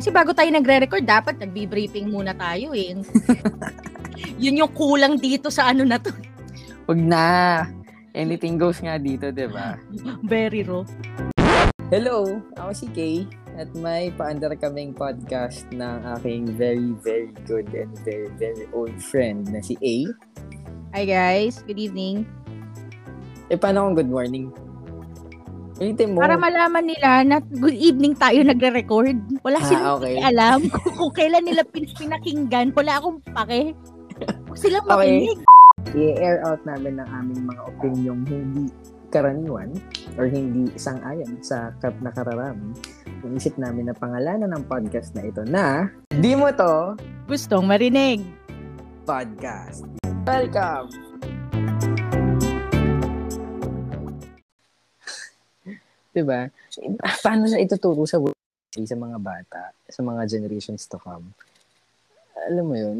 Kasi bago tayo nagre-record, dapat nagbi-briefing muna tayo eh. Yun yung kulang dito sa ano na to. Wag na. Anything goes nga dito, di ba? Very raw. Hello, ako si Kay at may paandar kaming podcast ng aking very, very good and very, very old friend na si A. Hi guys, good evening. Eh, paano kung good morning? Ulitin mo. Para malaman nila na good evening tayo nagre-record. Wala Ah, silang okay. alam kung, kung kailan nila pin- pinakinggan. Wala akong pake. Huwag silang Okay. makinig. I-air out namin ng aming mga opinion hindi karaniwan or hindi isang ayon sa kap nakararami. Inisip namin na pangalanan ng podcast na ito na Di mo to Gustong marinig. Podcast. Welcome! Diba? Paano sa ituturo sa sa mga bata, sa mga generations to come? Alam mo yun?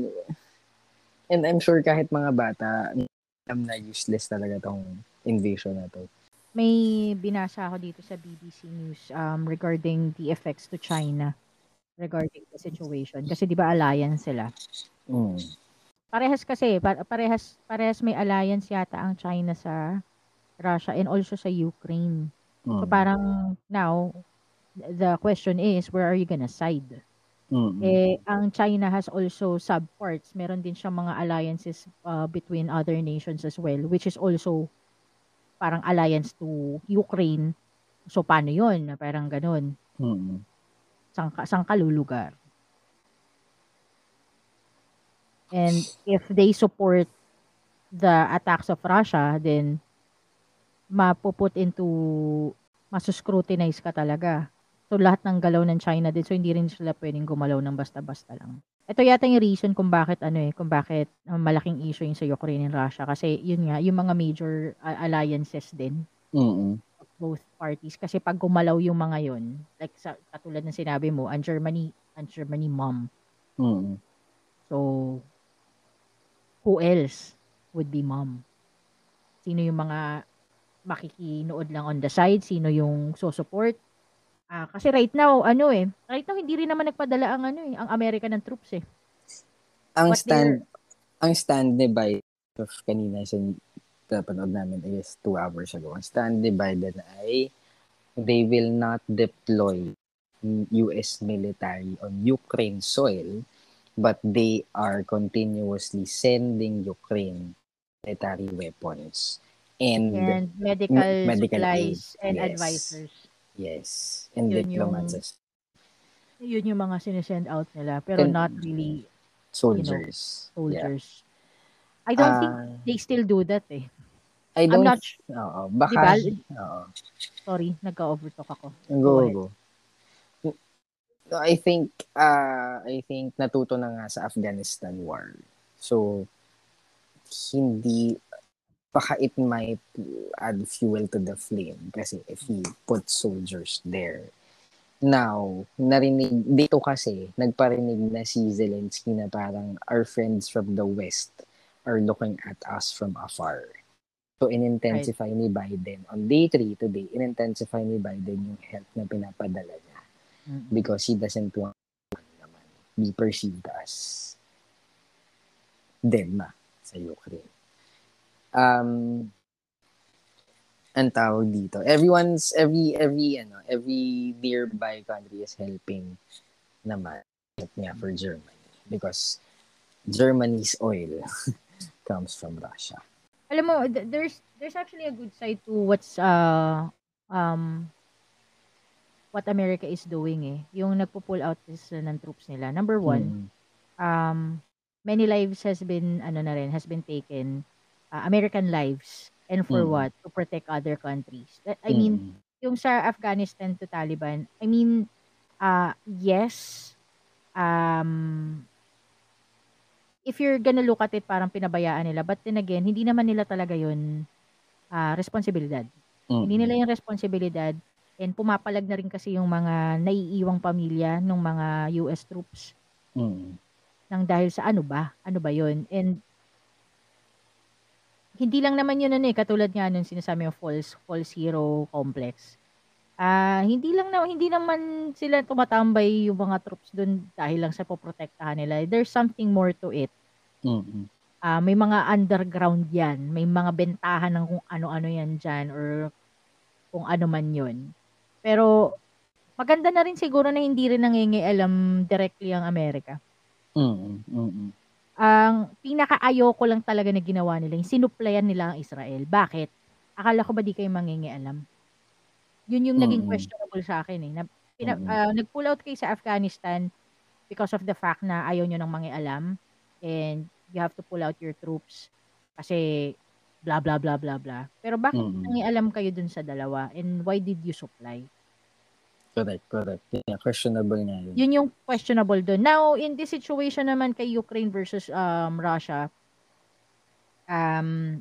And I'm sure kahit mga bata, alam na useless talaga tong invasion na to. May binasa ako dito sa BBC News um, regarding the effects to China regarding the situation. Kasi di ba alliance sila? Mm. Parehas kasi, par- parehas, parehas may alliance yata ang China sa Russia and also sa Ukraine. So Mm. parang now, the question is, where are you gonna side? Mm. Eh, ang China has also subparts. Meron din siyang mga alliances uh, between other nations as well, which is also parang alliance to Ukraine. So, paano yun? Parang ganun. Mm. Sang, ka- kalulugar. And if they support the attacks of Russia, then mapuput into, masuscrutinize ka talaga. So, lahat ng galaw ng China din. So, hindi rin sila pwedeng gumalaw ng basta-basta lang. Ito yata yung reason kung bakit ano eh, kung bakit uh, malaking issue yung sa Ukraine and Russia kasi yun nga, yung mga major uh, alliances din Mm. of both parties kasi pag gumalaw yung mga yon, like sa katulad ng sinabi mo, ang Germany, ang Germany mom. Mm. So who else would be mom? Sino yung mga makikinood lang on the side, sino yung so-support? Ah, kasi right now, ano eh, right now hindi rin naman nagpadala ang ano eh, ang Amerika ng troops eh. Ang What stand ang stand ni Biden of kanina sa napanood namin I guess two hours ago. Ang stand ni Biden ay they will not deploy US military on Ukraine soil but they are continuously sending Ukraine military weapons and, And medical, me- medical supplies aid, and yes. advisors. yes and Yun yung- diplomats Yun yung mga sinesend out nila pero Then, not really soldiers yeah. soldiers. I don't think Ah, they still do that eh. I I'm don't not sure. Oo, baka Diba? oo. Sorry, nagka-overtalk ako. Go, go. I think, uh, I think natuto na nga sa Afghanistan war. So, hindi, baka it might add fuel to the flame kasi if he put soldiers there. Now, narinig, dito kasi, nagparinig na si Zelensky na parang our friends from the West are looking at us from afar. So, in-intensify ni Biden. On day 3 today, in-intensify ni Biden yung help na pinapadala niya Mm. because he doesn't want naman be perceived as them na sa Ukraine. Um, ang tawag dito. Everyone's, every, every, ano, every nearby country is helping naman. Nga for Germany because Germany's oil comes from Russia. Alam mo, th- there's there's actually a good side to what's uh um what America is doing eh. Yung nagpo-pull out is uh, ng troops nila. Number one, Mm. um many lives has been ano na rin has been taken uh, American lives and for Mm. what to protect other countries I mean Mm. yung sa Afghanistan to Taliban I mean uh yes um if you're gonna look at it parang pinabayaan nila but then again hindi naman nila talaga yun ah, responsibilidad Mm. hindi nila yung responsibilidad and pumapalag na rin kasi yung mga naiiwang pamilya ng mga US troops Mm. nang dahil sa ano ba? Ano ba 'yun? And hindi lang naman 'yun ano eh, katulad nga nung sinasabi yung false false hero complex. Ah, hindi lang na hindi naman sila tumatambay yung mga troops doon dahil lang sa poprotektahan nila. There's something more to it. Mm. Ah, may mga underground 'yan, may mga bentahan ng kung ano-ano 'yan diyan or kung ano man 'yon. Pero maganda na rin siguro na hindi rin nangingialam directly ang Amerika. Mm, mm. Ang pinakaayoko lang talaga na ginawa nila, yung sinuplayan nila ang Israel. Bakit? Akala ko ba di kayo mangingialam? Yun yung naging Mm. questionable sa akin eh. Na, pina, Mm. ah, nag-pull out kayo sa Afghanistan because of the fact na ayaw nyo nang mangialam and you have to pull out your troops kasi blah blah blah blah blah. Pero bakit Mm. nangialam kayo dun sa dalawa and why did you supply? Correct, correct. Yeah, questionable nga yun. Yun yung questionable doon. Now, in this situation naman kay Ukraine versus um, Russia, um,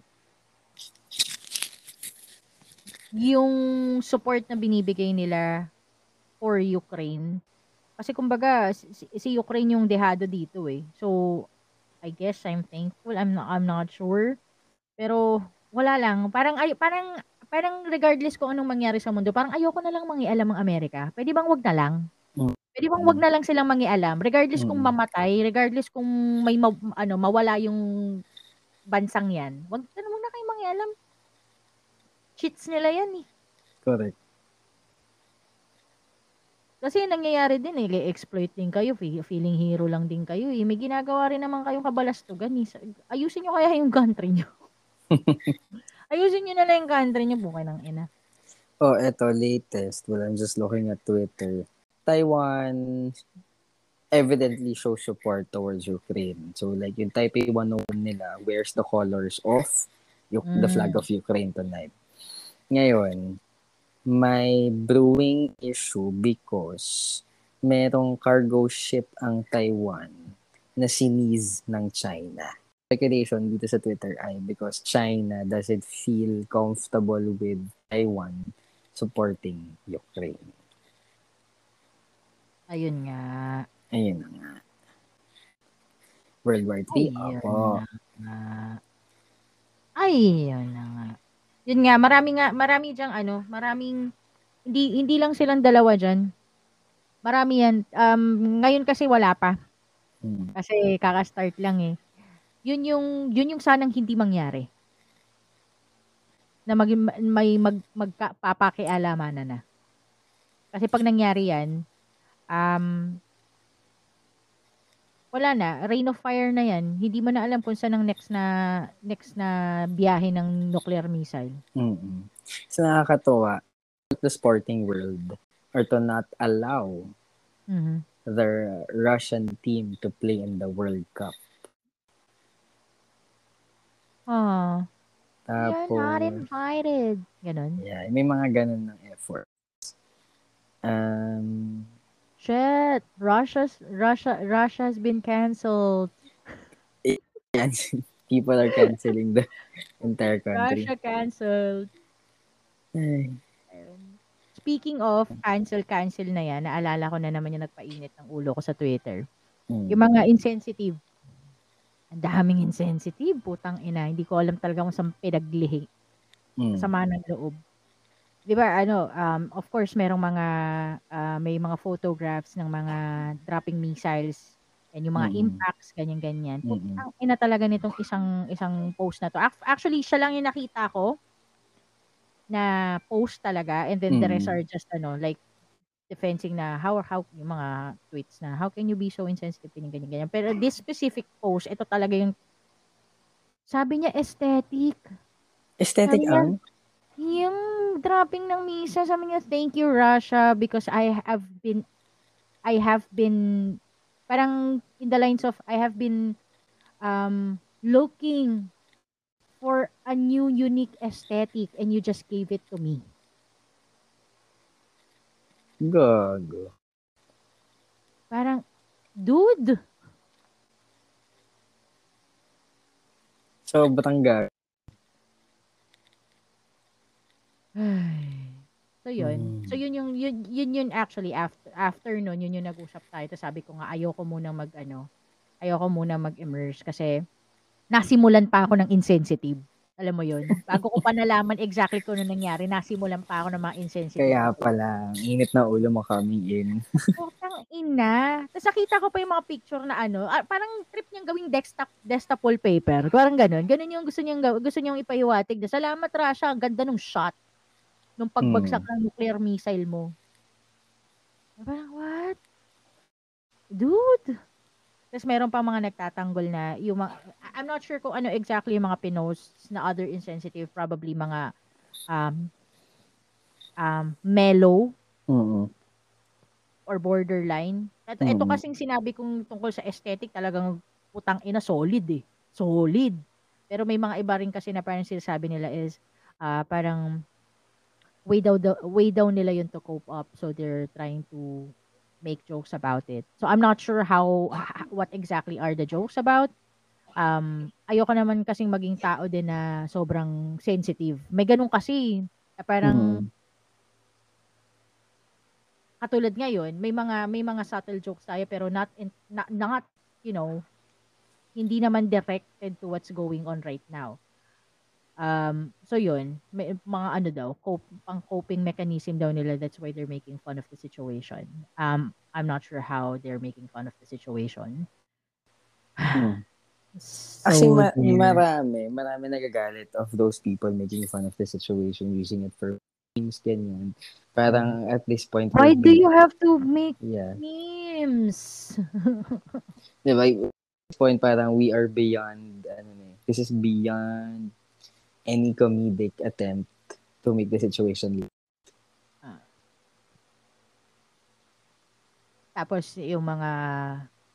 yung support na binibigay nila for Ukraine, kasi kumbaga, si, si Ukraine yung dehado dito eh. So, I guess I'm thankful. I'm not, I'm not sure. Pero, wala lang. Parang, ay, parang, parang regardless kung anong mangyari sa mundo, parang ayoko na lang mangialam ang Amerika. Pwede bang wag na lang? Mm. Pwede bang wag na lang silang mangialam? Regardless kung Mm. mamatay, regardless kung may ma, ano, mawala yung bansang yan. Wag, ano, wag na kayong mangialam. Cheats nila yan eh. Correct. Kasi nangyayari din eh, exploit din kayo, fe- feeling hero lang din kayo eh. May ginagawa rin naman kayong kabalastugan eh. Sa- Ayusin nyo kaya yung country nyo. Ayusin nyo na lang yung country nyo, bukay ng ina. Oh, eto, latest. Well, I'm just looking at Twitter. Taiwan evidently shows support towards Ukraine. So, like, yung Taipei 101 nila wears the colors of the Mm. flag of Ukraine tonight. Ngayon, may brewing issue because merong cargo ship ang Taiwan na siniz ng China. Speculation dito sa Twitter ay because China doesn't feel comfortable with Taiwan supporting Ukraine. Ayun nga. Ayun nga. World War III, Ayun opo. Ayun na nga. Yun nga, marami nga, marami diyang ano, maraming, hindi, hindi lang silang dalawa dyan. Marami yan. Um, ngayon kasi wala pa. Hmm. Kasi kaka-start lang eh. Yun yung, yun yung sanang hindi mangyari. Na maging, may mag, magpapakialamanan na. Kasi pag nangyari yan, um, wala na, rain of fire na yan. Hindi mo na alam kung saan ang next na next na biyahe ng nuclear missile. Mm-mm. So nakakatuwa, the sporting world are to not allow Mhm. the Russian team to play in the World Cup. Ah, Tapos, you're not invited. Ganon. yeah, may mga ganun ng efforts. Um, Shit, Russia's Russia Russia's been canceled. yan, people are canceling the entire country. Russia canceled. Ay, Speaking of cancel cancel na yan, naalala ko na naman yung nagpainit ng ulo ko sa Twitter. mm, Yung mga insensitive. Ang daming insensitive, putang ina. Hindi ko alam talaga kung saan pinaglihi. mm, Sama ng loob. 'Di ba ano, um, of course merong mga ah, may mga photographs ng mga dropping missiles and yung mga Mm. impacts ganyan ganyan. Putang ina talaga nitong isang isang post na to. Ac- Actually, siya lang yung nakita ko na post talaga and then the rest Mm. are just ano like defending na how how yung mga tweets na how can you be so insensitive ganyan ganyan ganyan. Pero this specific post, ito talaga yung sabi niya aesthetic. aesthetic Sabi niya, ang? Yung dropping ng misa, sabi niya, thank you Russia because I have been, I have been, parang in the lines of, I have been um, looking for a new unique aesthetic and you just gave it to me. Gago. Parang, dude, So, Batangas. Ay. So yun. Mm. So yun yung yun, yun yun actually after after noon yun yung nag-usap tayo. Tapos sabi ko nga ayoko muna mag ano, ayoko muna mag-immerse kasi nasimulan pa ako ng insensitive. Alam mo yun? Bago ko pa nalaman exactly kung ano nangyari, nasimulan pa ako ng mga insensitive. Kaya pala, init na ulo mo coming in. Putang ina. Tapos nakita ko pa yung mga picture na ano, ah, parang trip niyang gawing desktop, desktop wallpaper. Parang ganun. Ganun yung gusto niyang, gusto niyang ipahiwatig. Salamat, Rasha. Ang ganda ng shot. Nung pagbagsak hmm. ng nuclear missile mo. Parang, what? Dude! Tapos meron pa mga nagtatanggol na yung mga, I'm not sure kung ano exactly yung mga pinos na other insensitive, probably mga um, um, mellow mm-hmm. or borderline. Ito, mm-hmm. ito kasing sinabi kong tungkol sa aesthetic, talagang putang ina solid eh. Solid. Pero may mga iba rin kasi na parang sinasabi nila is uh, parang way down, the, way down nila yun to cope up. So they're trying to make jokes about it. So I'm not sure how what exactly are the jokes about. Um ayoko naman kasing maging tao din na sobrang sensitive. May ganun kasi na parang mm. katulad ngayon, may mga may mga subtle jokes tayo pero not in, not, not you know hindi naman directed to what's going on right now. Um, so yun, may, mga ano daw, cope, pang coping mechanism daw nila, that's why they're making fun of the situation. Um, I'm not sure how they're making fun of the situation. Hmm. so Actually, ma- marami, marami nagagalit of those people making fun of the situation, using it for memes, ganyan. Parang at this point... Why do you have to make yeah. memes? diba? At this point, parang we are beyond, ano this is beyond any comedic attempt to make the situation ah. Tapos yung mga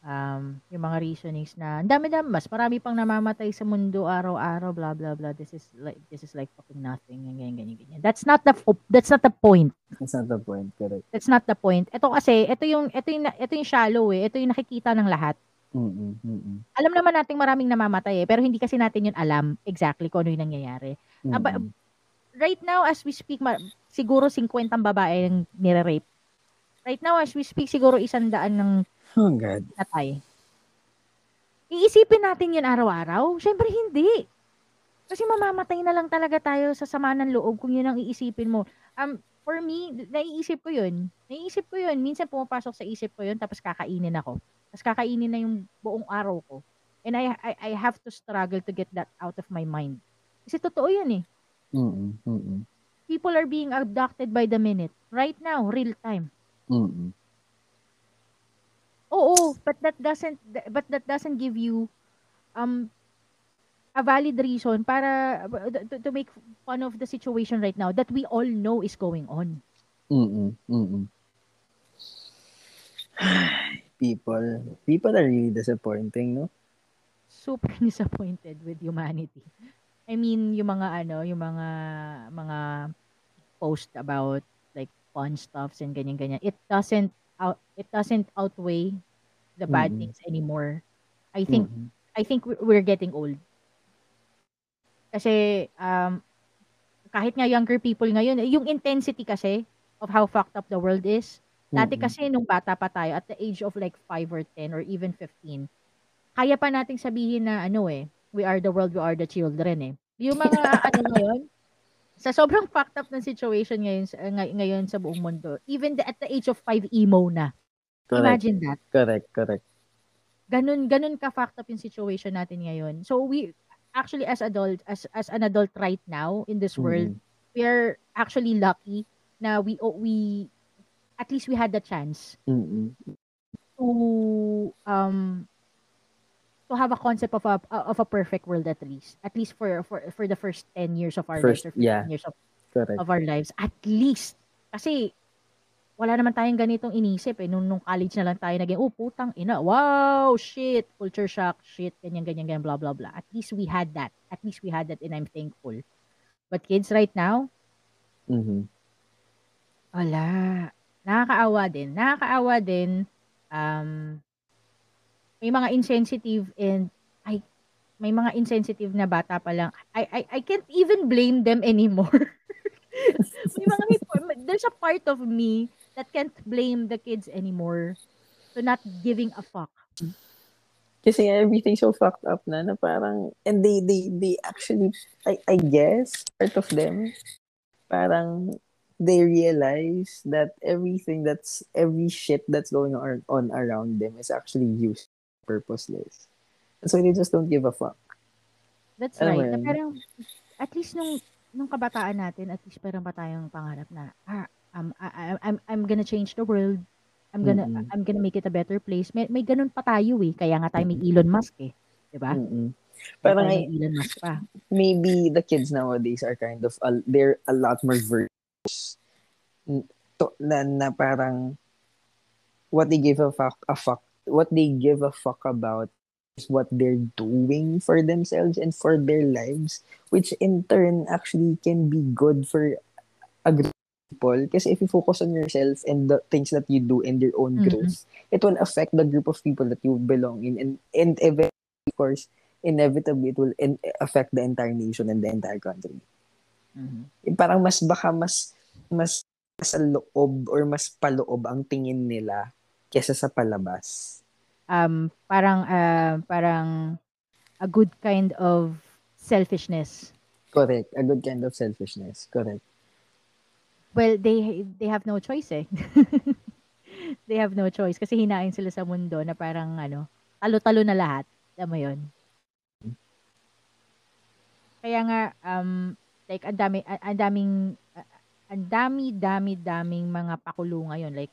um, yung mga reasonings na ang dami-dami mas marami pang namamatay sa mundo araw-araw blah blah blah. This is like this is like fucking nothing ganyan ganyan ganyan that's not the that's not the point. That's not the point correct. That's not the point. Ito kasi ito yung ito yung ito yung shallow eh. Ito yung nakikita ng lahat Mm, mm. Alam naman nating maraming namamatay eh, pero hindi kasi natin 'yun alam exactly kung ano 'yung nangyayari. Mm. Aba, right now as we speak, ma- siguro 50 babae ang nire-rape. Right now as we speak, siguro isang daan ng oh God. natay. Iisipin natin 'yun araw-araw? Syempre hindi. Kasi mamamatay na lang talaga tayo sa sama ng loob kung 'yun ang iisipin mo. Um, for me, naiisip ko 'yun. Naiisip ko 'yun. Minsan pumapasok sa isip ko 'yun tapos kakainin ako. Tapos kakainin na yung buong araw ko. And I, I, I have to struggle to get that out of my mind. Kasi totoo yan eh. Mm-mm. People are being abducted by the minute. Right now, real time. Mm-mm. Oo, but that doesn't but that doesn't give you um a valid reason para to, to make fun of the situation right now that we all know is going on. Mm-mm, mm-mm people. People are really disappointing, no? Super disappointed with humanity. I mean, yung mga ano, yung mga mga post about like fun stuffs and ganyan ganyan. It doesn't out it doesn't outweigh the bad mm-hmm. things anymore. I think mm-hmm. I think we're getting old. Kasi um kahit nga younger people ngayon, yung intensity kasi of how fucked up the world is, Dati kasi nung bata pa tayo, at the age of like 5 or 10 or even 15, kaya pa nating sabihin na ano eh, we are the world, we are the children eh. Yung mga ano ngayon, sa sobrang fucked up ng situation ngayon, ngay- ngayon sa buong mundo, even the, at the age of 5, emo na. Correct. Imagine that. Correct, correct. Ganun, ganun ka fucked up yung situation natin ngayon. So we, actually as adult, as, as an adult right now in this world, mm-hmm. we are actually lucky na we, we, at least we had the chance mm-hmm. to um to have a concept of a of a perfect world at least at least for for for the first 10 years of our first, lives or yeah. years of Correct. of our lives at least. Kasi wala naman tayong ganitong inisip eh. Nung, nung college na lang tayo naging oh putang ina wow shit culture shock shit ganyan ganyan ganyan blah blah blah. At least we had that. At least we had that and I'm thankful. But kids right now? Mhm wala Nakakaawa din. Nakakaawa din, um, may mga insensitive and ay may mga insensitive na bata pa lang. I I I can't even blame them anymore. may mga there's a part of me that can't blame the kids anymore to not giving a fuck. Kasi everything so fucked up na, na parang, and they, they, they actually, I, I guess, part of them, parang, they realize that everything that's, every shit that's going on, on around them is actually used purposeless. So they just don't give a fuck. That's Alam right. Na parang, at least nung, nung kabataan natin, at least parang pa tayong pangarap na, ah, um, I, I'm, I'm gonna change the world. I'm gonna mm-hmm. I'm gonna make it a better place. May may ganun pa tayo eh. Kaya nga tayo may Elon Musk eh, 'di ba? Mm-hmm. Parang may Elon Musk pa. Maybe the kids nowadays are kind of uh, they're a lot more virtuous. To, na, na parang what they give a fuck a fuck what they give a fuck about is what they're doing for themselves and for their lives which in turn actually can be good for a group people. Kasi if you focus on yourself and the things that you do and your own mm-hmm. growth it will affect the group of people that you belong in. And and eventually of course inevitably it will in, affect the entire nation and the entire country mm-hmm. parang mas baka mas mas sa loob or mas paloob ang tingin nila kesa sa palabas um parang uh, parang a good kind of selfishness correct a good kind of selfishness correct Well, they they have no choice eh. they have no choice kasi hinain sila sa mundo na parang ano, talo-talo na lahat. Alam mo 'yon. Kaya nga um like ang dami ang daming ang dami dami daming mga pakulo ngayon like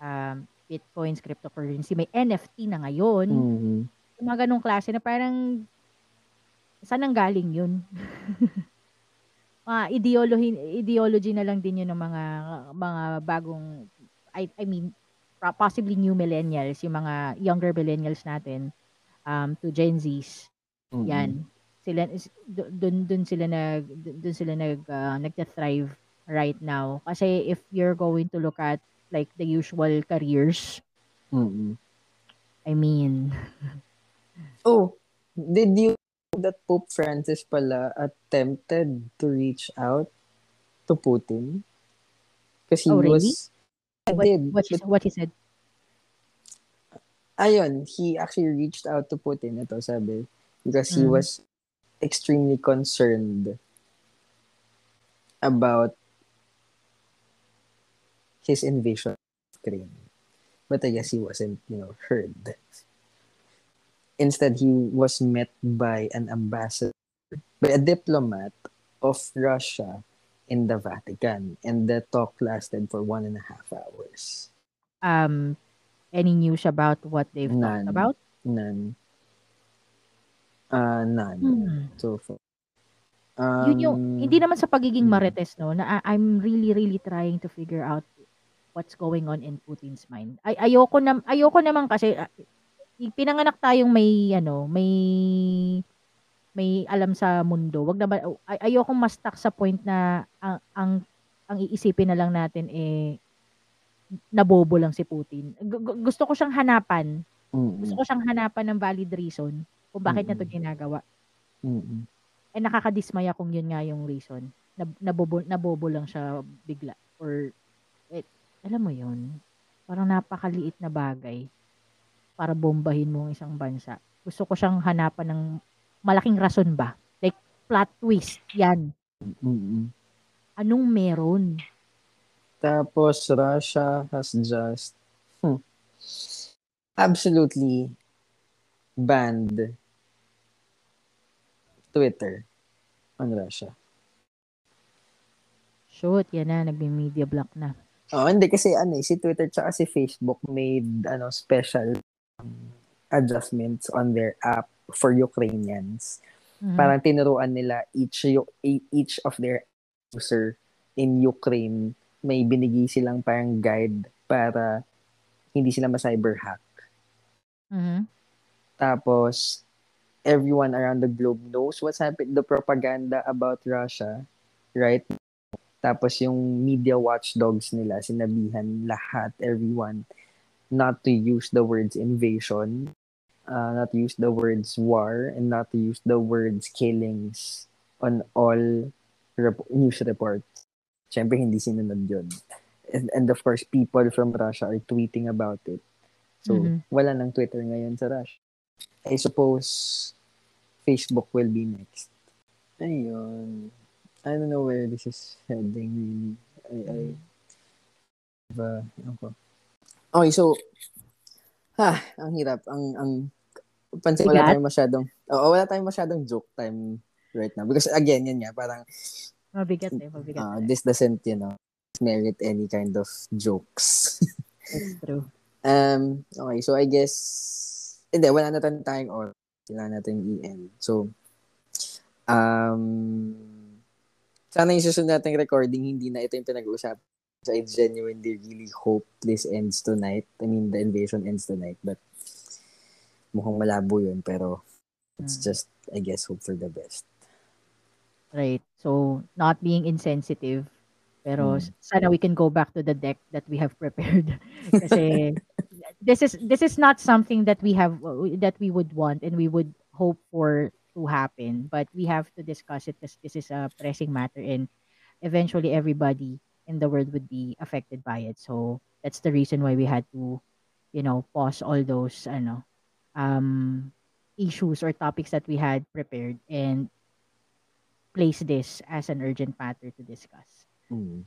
um Bitcoins, cryptocurrency, may NFT na ngayon. Mm-hmm. Yung mga ganong klase na parang saan ang galing yun? mga ideology ideology na lang din yun ng mga mga bagong I I mean possibly new millennials, yung mga younger millennials natin um to Gen Zs. Mm-hmm. Yan. Sila doon doon sila nag doon sila nag uh, nagta-thrive right now. Kasi if you're going to look at like the usual careers, mm-hmm. I mean, oh, did you that Pope Francis pala attempted to reach out to Putin. Because he oh, really? was... What, did. What, he, what he said? Ayun, he actually reached out to Putin, ito sabi, because he mm. was extremely concerned about his invasion of Ukraine. But I guess he wasn't, you know, heard. Instead, he was met by an ambassador, by a diplomat of Russia in the Vatican, and the talk lasted for one and a half hours. Um, any news about what they've none, talked about? None. Uh, none. Hmm. So far. Um, Yun yung, um, hindi naman sa pagiging hmm. marites, no, na I'm really, really trying to figure out what's going on in Putin's mind. Ay, ayoko na, ayoko naman kasi, uh, pinanganak tayong may ano, may may alam sa mundo. Wag na ba ay, ayokong ma-stuck sa point na ang ang, ang iisipin na lang natin eh nabobo lang si Putin. Gu- gusto ko siyang hanapan. Mm-hmm. Gusto ko siyang hanapan ng valid reason kung bakit mm-hmm. niya 'to ginagawa. Mm-hmm. Eh nakakadismaya kung yun nga yung reason. Nab- nabobo nabobo lang siya bigla or eh, alam mo yun. Parang napakaliit na bagay para bombahin mo ang isang bansa. Gusto ko siyang hanapan ng malaking rason ba? Like, plot twist. Yan. Mm-hmm. Anong meron? Tapos, Russia has just hmm, absolutely banned Twitter on Russia. Shoot, yan na. Nagme-media block na. Oh, hindi kasi ano eh, si Twitter tsaka si Facebook made ano special adjustments on their app for Ukrainians. Mm-hmm. Parang tinuruan nila each each of their user in Ukraine may binigay silang parang guide para hindi sila ma-cyber hack. Mm-hmm. Tapos everyone around the globe knows what's happening the propaganda about Russia, right? Tapos yung media watchdogs nila sinabihan lahat everyone not to use the words invasion, uh, not to use the words war, and not to use the words killings on all rep- news reports. Siyempre, hindi sinunod yun. And, and of course, people from Russia are tweeting about it. So, Mhm. wala nang Twitter ngayon sa Russia. I suppose Facebook will be next. Ayun. I don't know where this is heading really. I, I, uh, ko. Okay, so, ha, ang hirap. Ang, ang, pansin wala tayong masyadong, oo, wala tayong masyadong joke time right now. Because again, yun nga, parang, Mabigat eh, mabigat. uh, eh. this doesn't, you know, merit any kind of jokes. That's true. Um, okay, so I guess, hindi, wala na tayong time or kailangan natin i-end. So, um, sana yung susunod nating recording, hindi na ito yung pinag-uusapan. So, I genuinely really hope this ends tonight. I mean, the invasion ends tonight. But, mukhang malabo yun. Pero, it's Mm. just, I guess, hope for the best. Right. So, not being insensitive. Pero Hmm. sana we can go back to the deck that we have prepared. Kasi this is this is not something that we have that we would want and we would hope for to happen, but we have to discuss it because this is a pressing matter and eventually everybody in the world would be affected by it. So that's the reason why we had to, you know, pause all those ano um issues or topics that we had prepared and place this as an urgent matter to discuss. Mm.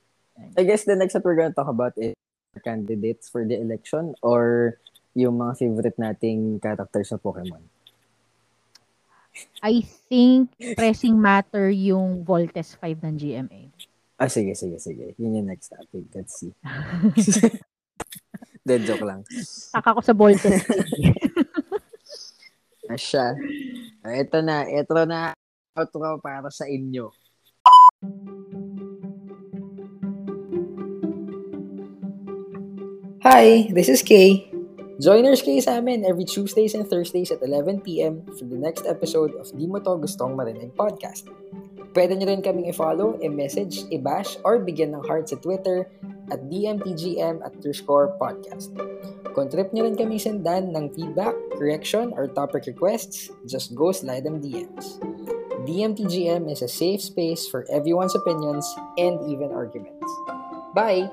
I guess the next that we're gonna talk about is candidates for the election or yung mga favorite nating characters sa Pokemon. I think pressing matter yung Voltes 5 ng GMA. Ah, sige, sige, sige. Yun yung next topic. Let's see. Dead joke lang. Taka ko sa Voltes. Asya. Ah, ito na. Ito na. Outro para sa inyo. Hi, this is Kay. Joiners kayo sa amin every Tuesdays and Thursdays at 11pm for the next episode of Di Mo To Gustong Marinig podcast. Pwede nyo rin kaming i-follow, i-message, i-bash, or bigyan ng heart sa Twitter at DMTGM underscore podcast. Kung trip nyo rin kaming sendan ng feedback, correction, or topic requests, just go slide them DMs. DMTGM is a safe space for everyone's opinions and even arguments. Bye!